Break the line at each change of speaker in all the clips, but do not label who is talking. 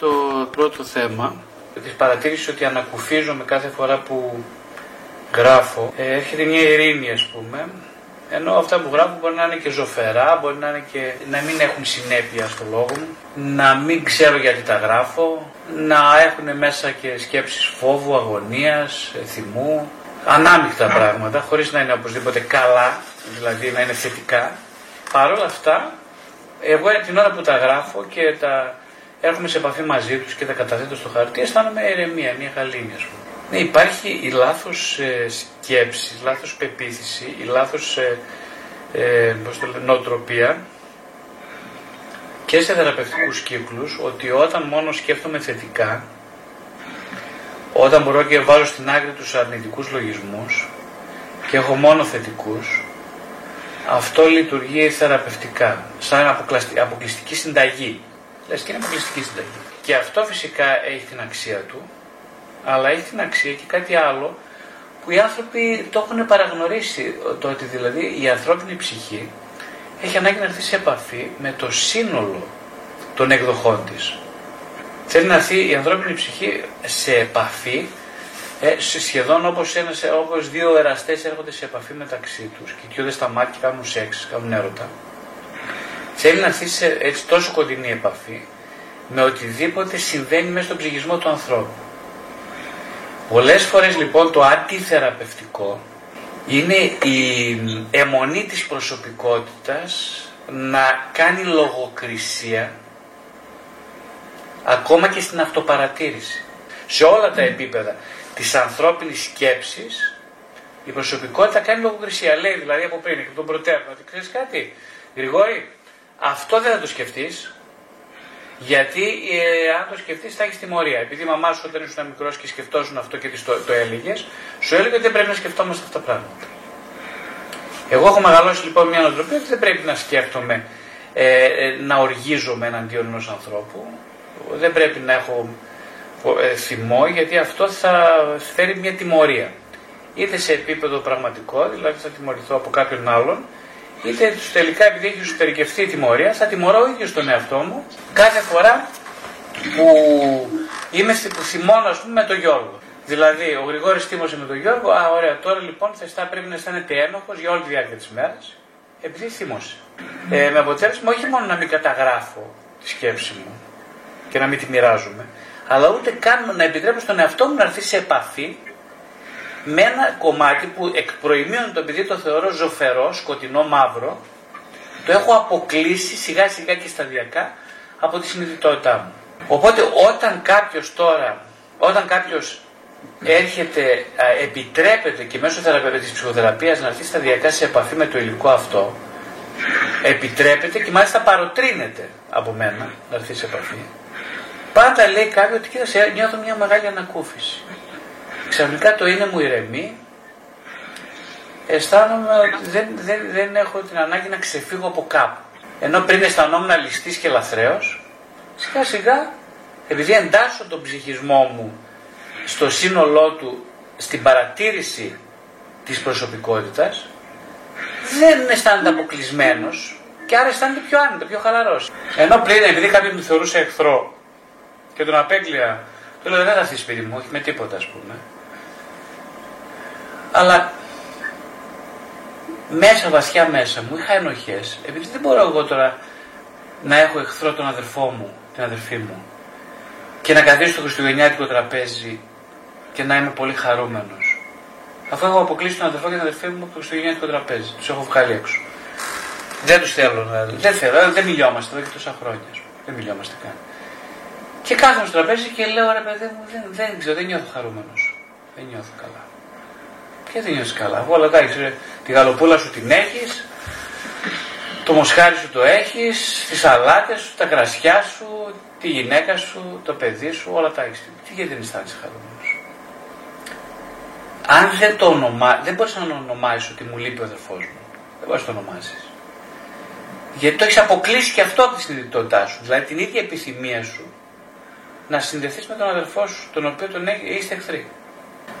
Το πρώτο θέμα. Της παρατήρηση ότι ανακουφίζομαι κάθε φορά που γράφω. Ε, έρχεται μια ειρήνη ας πούμε. Ενώ αυτά που γράφω μπορεί να είναι και ζωφερά, μπορεί να, είναι και, να μην έχουν συνέπεια στο λόγο μου, να μην ξέρω γιατί τα γράφω, να έχουν μέσα και σκέψεις φόβου, αγωνίας, θυμού, ανάμεικτα πράγματα, χωρίς να είναι οπωσδήποτε καλά, δηλαδή να είναι θετικά. Παρ' όλα αυτά, εγώ την ώρα που τα γράφω και τα έρχομαι σε επαφή μαζί τους και τα καταθέτω στο χαρτί, αισθάνομαι ηρεμία, μια γαλήνη ας πούμε. Ναι, υπάρχει η λάθος ε, σκέψη, η λάθος πεποίθηση, η λάθος ε, ε, νοοτροπία και σε θεραπευτικούς κύκλους ότι όταν μόνο σκέφτομαι θετικά, όταν μπορώ και βάζω στην άκρη τους αρνητικούς λογισμούς και έχω μόνο θετικούς, αυτό λειτουργεί θεραπευτικά, σαν αποκλειστική συνταγή. Λες και είναι αποκλειστική συνταγή. Και αυτό φυσικά έχει την αξία του, αλλά έχει την αξία και κάτι άλλο που οι άνθρωποι το έχουν παραγνωρίσει. Το ότι δηλαδή η ανθρώπινη ψυχή έχει ανάγκη να έρθει σε επαφή με το σύνολο των εκδοχών της. Θέλει να έρθει η ανθρώπινη ψυχή σε επαφή ε, σχεδόν όπως, ένας, όπως δύο εραστές έρχονται σε επαφή μεταξύ τους, κοιτιούνται στα μάτια και κάνουν σεξ, κάνουν έρωτα. Θέλει να έρθει σε έτσι τόσο κοντινή επαφή με οτιδήποτε συμβαίνει μέσα στον ψυχισμό του ανθρώπου. Πολλές φορές λοιπόν το αντιθεραπευτικό είναι η αιμονή της προσωπικότητας να κάνει λογοκρισία ακόμα και στην αυτοπαρατήρηση. Σε όλα τα επίπεδα της ανθρώπινης σκέψης η προσωπικότητα κάνει λογοκρισία. Λέει δηλαδή από πριν και τον προτέρων ότι ξέρεις κάτι, Γρηγόρη, αυτό δεν θα το σκεφτείς, γιατί ε, αν το σκεφτείς, θα έχεις τιμωρία. Επειδή η μαμά σου όταν ήσουν μικρός και σκεφτόσουν αυτό και τη το, το έλεγες, σου έλεγε ότι δεν πρέπει να σκεφτόμαστε αυτά τα πράγματα. Εγώ έχω μεγαλώσει λοιπόν μια νοοτροπία ότι δεν πρέπει να σκέφτομαι ε, ε, να οργίζομαι εναντίον ενός ανθρώπου. Δεν πρέπει να έχω ε, θυμό γιατί αυτό θα φέρει μια τιμωρία. Είτε σε επίπεδο πραγματικό, δηλαδή θα τιμωρηθώ από κάποιον άλλον, είτε τελικά επειδή έχει εσωτερικευτεί η τιμωρία, θα τιμωρώ ο ίδιος τον εαυτό μου κάθε φορά που είμαι που θυμώνω, ας πούμε, με τον Γιώργο. Δηλαδή, ο Γρηγόρης τίμωσε με τον Γιώργο, α, ωραία, τώρα λοιπόν θα πρέπει να αισθάνεται ένοχος για όλη τη διάρκεια της μέρας, επειδή θύμωσε. Ε, με αποτέλεσμα όχι μόνο να μην καταγράφω τη σκέψη μου και να μην τη μοιράζομαι, αλλά ούτε καν να επιτρέπω στον εαυτό μου να έρθει σε επαφή με ένα κομμάτι που εκ προημίων το επειδή το θεωρώ ζωφερό, σκοτεινό, μαύρο, το έχω αποκλείσει σιγά σιγά και σταδιακά από τη συνειδητότητά μου. Οπότε όταν κάποιος τώρα, όταν κάποιος έρχεται, επιτρέπεται και μέσω της ψυχοθεραπείας να έρθει σταδιακά σε επαφή με το υλικό αυτό, επιτρέπεται και μάλιστα παροτρύνεται από μένα να έρθει σε επαφή. Πάντα λέει κάποιος ότι κοίταξε, νιώθω μια μεγάλη ανακούφιση. Ξαφνικά το είναι μου ηρεμεί, αισθάνομαι ότι δεν, δεν, δεν έχω την ανάγκη να ξεφύγω από κάπου. Ενώ πριν αισθανόμουν ληστής και λαθρέος, σιγά σιγά, επειδή εντάσσω τον ψυχισμό μου στο σύνολό του, στην παρατήρηση της προσωπικότητας, δεν αισθάνεται αποκλεισμένος και άρα αισθάνεται πιο άνετο, πιο χαλαρός. Ενώ πριν, επειδή κάποιος με θεωρούσε εχθρό και τον απέκλεια, του λέω δεν θα έρθεις σπίτι μου, όχι με τίποτα ας πούμε αλλά μέσα, βασιά μέσα μου είχα ενοχές, επειδή δεν μπορώ εγώ τώρα να έχω εχθρό τον αδερφό μου, την αδερφή μου και να καθίσω στο χριστουγεννιάτικο τραπέζι και να είμαι πολύ χαρούμενος. Αφού έχω αποκλείσει τον αδερφό και την αδερφή μου από το χριστουγεννιάτικο τραπέζι, τους έχω βγάλει έξω. Δεν τους θέλω, δηλαδή. δεν θέλω, δεν μιλιόμαστε εδώ και τόσα χρόνια. Δεν μιλιόμαστε καν. Και κάθομαι στο τραπέζι και λέω ρε παιδί μου, δεν, δεν ξέρω, δεν νιώθω χαρούμενος. Δεν νιώθω καλά. Και δεν νιώθει καλά. Όλα εντάξει, τη γαλοπούλα σου την έχεις, το μοσχάρι σου το έχεις, τις σαλάτες σου, τα κρασιά σου, τη γυναίκα σου, το παιδί σου, όλα τα έχεις. Τι γιατί δεν αισθάνεσαι χαρούμενος; Αν δεν το ονομά, δεν μπορείς να ονομάσεις ότι μου λείπει ο αδερφός μου. Δεν μπορείς να το ονομάσεις. Γιατί το έχεις αποκλείσει και αυτό από τη συνειδητότητά σου. Δηλαδή την ίδια επιθυμία σου να συνδεθείς με τον αδερφό σου, τον οποίο τον είστε εχθροί.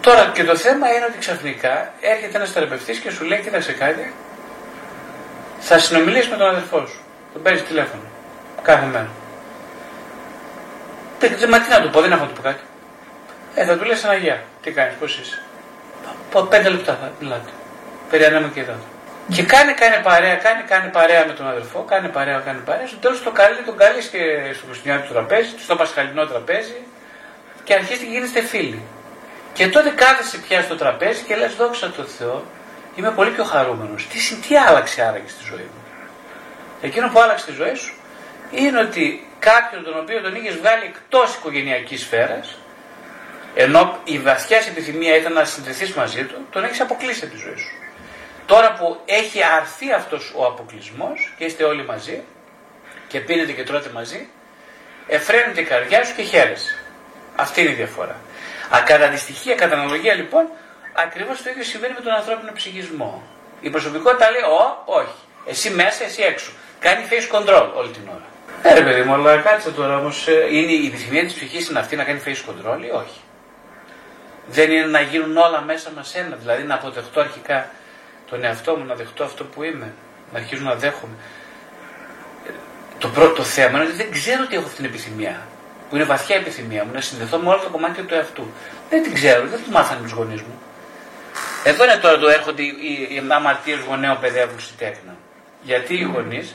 Τώρα και το θέμα είναι ότι ξαφνικά έρχεται ένας θεραπευτής και σου λέει: Κοίταξε κάτι, θα συνομιλήσει με τον αδερφό σου. Τον παίρνεις τηλέφωνο κάθε μέρα. Μα τι να του πω, δεν έχω να του πω κάτι. Ε, θα του λες ένα γεια. Τι κάνεις, πώς είσαι. Από πέντε λεπτά θα μιλάτε. Περιανέμε και εδώ. Και κάνει, κάνει παρέα, κάνει, κάνει παρέα με τον αδερφό, κάνει παρέα, κάνει παρέα. Στο τέλος το καλεί, τον καλείς και στο χριστιανικό τραπέζι, στο πασχαλινό τραπέζι και αρχίζει και γίνεστε φίλοι. Και τότε κάθεσαι πια στο τραπέζι και λες: Δόξα τω Θεώ, είμαι πολύ πιο χαρούμενος. Τι, τι άλλαξε άραγε στη ζωή μου; Εκείνο που άλλαξε τη ζωή σου είναι ότι κάποιον τον οποίο τον είχες βγάλει εκτός οικογενειακής σφαίρας, ενώ η βαθιά επιθυμία ήταν να συνδεθεί μαζί του, τον έχεις αποκλείσει από τη ζωή σου. Τώρα που έχει αρθεί αυτός ο αποκλεισμός και είστε όλοι μαζί και πίνετε και τρώτε μαζί, εφραίνεται η καρδιά σου και χαίρεσαι. Αυτή είναι η διαφορά. Α, κατά αντιστοιχεία, κατά αναλογία λοιπόν, ακριβώς το ίδιο συμβαίνει με τον ανθρώπινο ψυχισμό. Η προσωπικότητα λέει, Ω, όχι. Εσύ μέσα, εσύ έξω. Κάνει face control όλη την ώρα. Ε, ρε παιδί μου, αλλά κάτσε τώρα όμως, ε, είναι η επιθυμία της ψυχής είναι αυτή να κάνει face control ή όχι; Δεν είναι να γίνουν όλα μέσα μας ένα, δηλαδή να αποδεχτώ αρχικά τον εαυτό μου, να δεχτώ αυτό που είμαι, να αρχίζω να δέχομαι. Το πρώτο θέμα είναι ότι δεν ξέρω ότι έχω αυτή την επιθυμία, που είναι βαθιά επιθυμία μου, να συνδεθώ με όλα τα κομμάτια του εαυτού. Δεν την ξέρω, δεν την μάθανε τους γονείς μου. Εδώ είναι τώρα το έρχονται οι, οι, οι αμαρτίες γονέων παιδεύουν στη τέκνα. Γιατί οι γονείς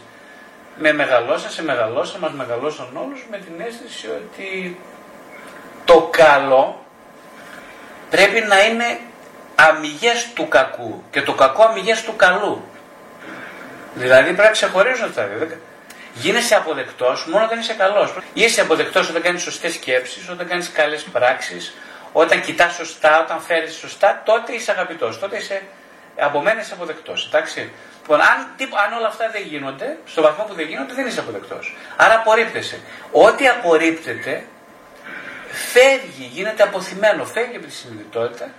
με μεγαλώσαν, σε μεγαλώσαν, μας μεγαλώσαν όλους με την αίσθηση ότι το καλό πρέπει να είναι αμυγές του κακού και το κακό αμυγές του καλού. Δηλαδή πρέπει να ξεχωρίζουν αυτά. Γίνεσαι αποδεκτός μόνο όταν είσαι καλός. Είσαι αποδεκτός όταν κάνεις σωστές σκέψεις, όταν κάνεις καλές πράξεις, όταν κοιτάς σωστά, όταν φέρεις σωστά, τότε είσαι αγαπητός. Τότε είσαι από μένα είσαι αποδεκτός. Εντάξει. Λοιπόν, αν, αν όλα αυτά δεν γίνονται, στο βαθμό που δεν γίνονται, δεν είσαι αποδεκτός. Άρα απορρίπτεσαι. Ό,τι απορρίπτεται, φεύγει, γίνεται αποθυμένο, φεύγει από τη συνειδητότητα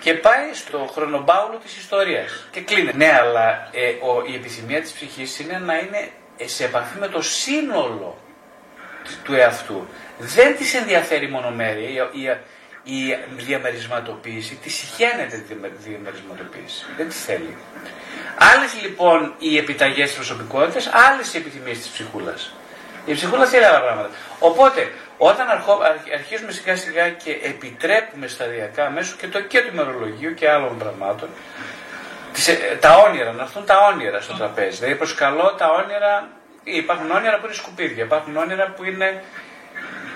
και πάει στο χρονοπάουλο της ιστορίας και κλείνει. Ναι, αλλά ε, ο, η επιθυμία της ψυχής είναι να είναι σε επαφή με το σύνολο του εαυτού. Δεν της ενδιαφέρει μονομέρεια. Η, η, η διαμερισματοποίηση, της συχαίνεται τη διαμερισματοποίηση. Δεν τη θέλει. Άλλες λοιπόν οι επιταγές της προσωπικότητας, άλλες οι επιθυμίες της ψυχούλας. Η ψυχούλα θέλει άλλα πράγματα. Οπότε, όταν αρχίζουμε σιγά σιγά και επιτρέπουμε σταδιακά μέσω και, το, και του ημερολογίου και άλλων πραγμάτων, ε, τα όνειρα, να έρθουν τα όνειρα στο τραπέζι. Δηλαδή, προσκαλώ τα όνειρα. Υπάρχουν όνειρα που είναι σκουπίδια, υπάρχουν όνειρα που είναι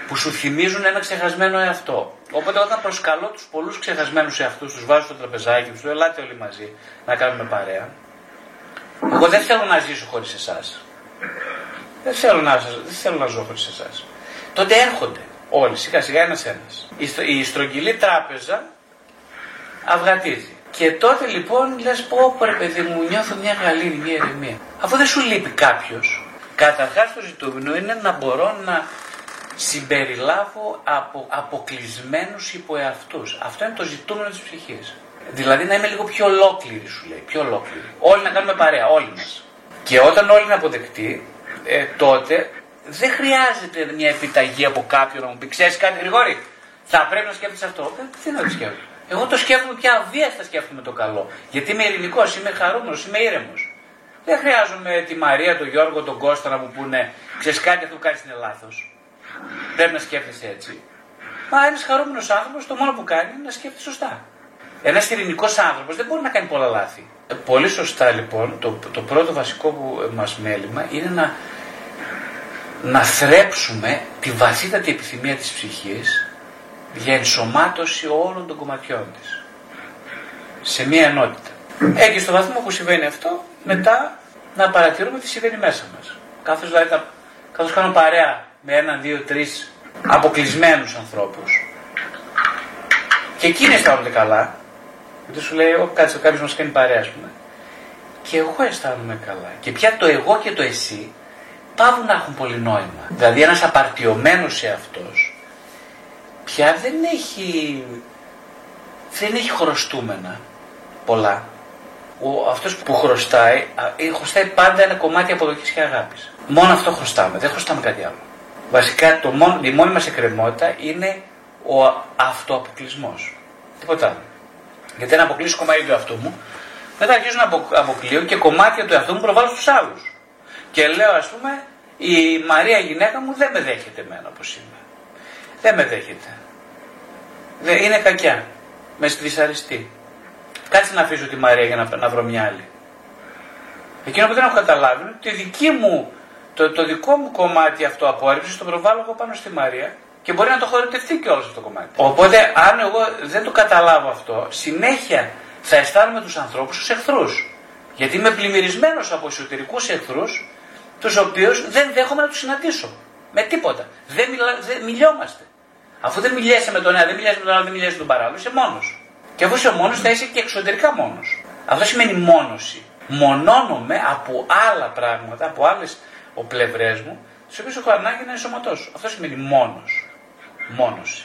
που σου θυμίζουν ένα ξεχασμένο εαυτό. Οπότε όταν προσκαλώ τους πολλούς ξεχασμένους εαυτούς, τους βάζω στο τραπεζάκι τους, ελάτε όλοι μαζί να κάνουμε παρέα. Εγώ δεν θέλω να ζήσω χωρίς εσάς. Δεν θέλω να, δεν θέλω να ζω χωρίς εσάς. Τότε έρχονται όλοι, σιγά σιγά ένα ένα. Η στρογγυλή τράπεζα αυγατίζει. Και τότε λοιπόν λες: Πω, πω, παιδί μου, νιώθω μια γαλήνη, μια ηρεμία. Αφού δεν σου λείπει κάποιος, καταρχάς το ζητούμενο είναι να μπορώ να συμπεριλάβω από αποκλεισμένους υποεαυτούς. Αυτό είναι το ζητούμενο της ψυχής. Δηλαδή να είμαι λίγο πιο ολόκληρη σου λέει, πιο ολόκληρη. Όλοι να κάνουμε παρέα, όλοι μας. Και όταν όλοι είναι αποδεκτοί, ε, τότε δεν χρειάζεται μια επιταγή από κάποιον να μου πει ξέρεις κάτι Γρηγόρη, θα πρέπει να σκέφτεσαι αυτό. Ε, τι να το σκέφτομαι. Εγώ το σκέφτομαι πια αβίαστα σκέφτομαι το καλό. Γιατί είμαι ειρηνικό, είμαι χαρούμενος, είμαι ήρεμος. Δεν χρειάζομαι τη Μαρία, τον Γιώργο, τον Κώστα να μου πούνε ξέρεις κάτι αυτό που κάνεις είναι λάθος. Πρέπει να σκέφτεσαι έτσι. Μα ένας χαρούμενος άνθρωπος το μόνο που κάνει είναι να σκέφτεται σωστά. Ένας ειρηνικός άνθρωπος δεν μπορεί να κάνει πολλά λάθη. Ε, πολύ σωστά λοιπόν, το, το πρώτο βασικό που μας μέλημα είναι να, να θρέψουμε τη βαθύτατη επιθυμία της ψυχής για ενσωμάτωση όλων των κομματιών της σε μία ενότητα. Έτσι στο βαθμό που συμβαίνει αυτό, μετά να παρατηρούμε τι συμβαίνει μέσα μας. Καθώς δηλαδή, καθώς κάνω παρέα με έναν, δύο, τρεις αποκλεισμένους ανθρώπους. Και εκείνοι αισθάνονται καλά. Γιατί σου λέει, Όχι, κάτσε κάποιος μας κάνει παρέα, ας πούμε. Και εγώ αισθάνομαι καλά. Και πια το εγώ και το εσύ πάβουν να έχουν πολύ νόημα. Δηλαδή ένας απαρτιωμένος σε αυτός πια δεν έχει, δεν έχει χρωστούμενα πολλά. Ο, αυτός που χρωστάει, χρωστάει πάντα ένα κομμάτι αποδοχής και αγάπης. Μόνο αυτό χρωστάμε, δεν χρωστάμε κάτι άλλο. Βασικά το μόνο, η μόνη μας εκκρεμότητα είναι ο αυτοαποκλεισμός. Τίποτα άλλο. Γιατί αν αποκλείσω κομμάτι του εαυτού μου, μετά αρχίζω να αποκλείω και κομμάτια του εαυτού μου προβάλλω στους άλλους. Και λέω ας πούμε, η Μαρία η γυναίκα μου δεν με δέχεται εμένα όπως είμαι. Δεν με δέχεται. Δεν, είναι κακιά. Με δυσαρεστεί. Κάτσε να αφήσω τη Μαρία για να, να βρω μια άλλη. Εκείνο που δεν έχω καταλάβει είναι ότι δική μου, το, το δικό μου κομμάτι αυτό απόρριψη το προβάλλω εγώ πάνω στη Μαρία και μπορεί να το χωρητευτεί και όλο αυτό το κομμάτι. Οπότε, αν εγώ δεν το καταλάβω αυτό, συνέχεια θα αισθάνομαι τους ανθρώπους ως εχθρούς. Γιατί είμαι πλημμυρισμένος από εσωτερικούς εχθρούς, τους οποίους δεν δέχομαι να τους συναντήσω. Με τίποτα. Δεν, μιλά, δεν μιλιόμαστε. Αφού δεν μιλιέσαι με τον ένα, δεν μιλιέσαι με τον άλλο, δεν μιλιέσαι με τον παράλληλο, είσαι μόνος. Και αφού είσαι μόνος, θα είσαι και εξωτερικά μόνος. Αυτό σημαίνει μόνωση. Μονώνομαι από άλλα πράγματα, από άλλες πλευρέ μου, τι οποίες έχω ανάγκη να ενσωματώσω. Αυτό σημαίνει μόνος. Μόνωση.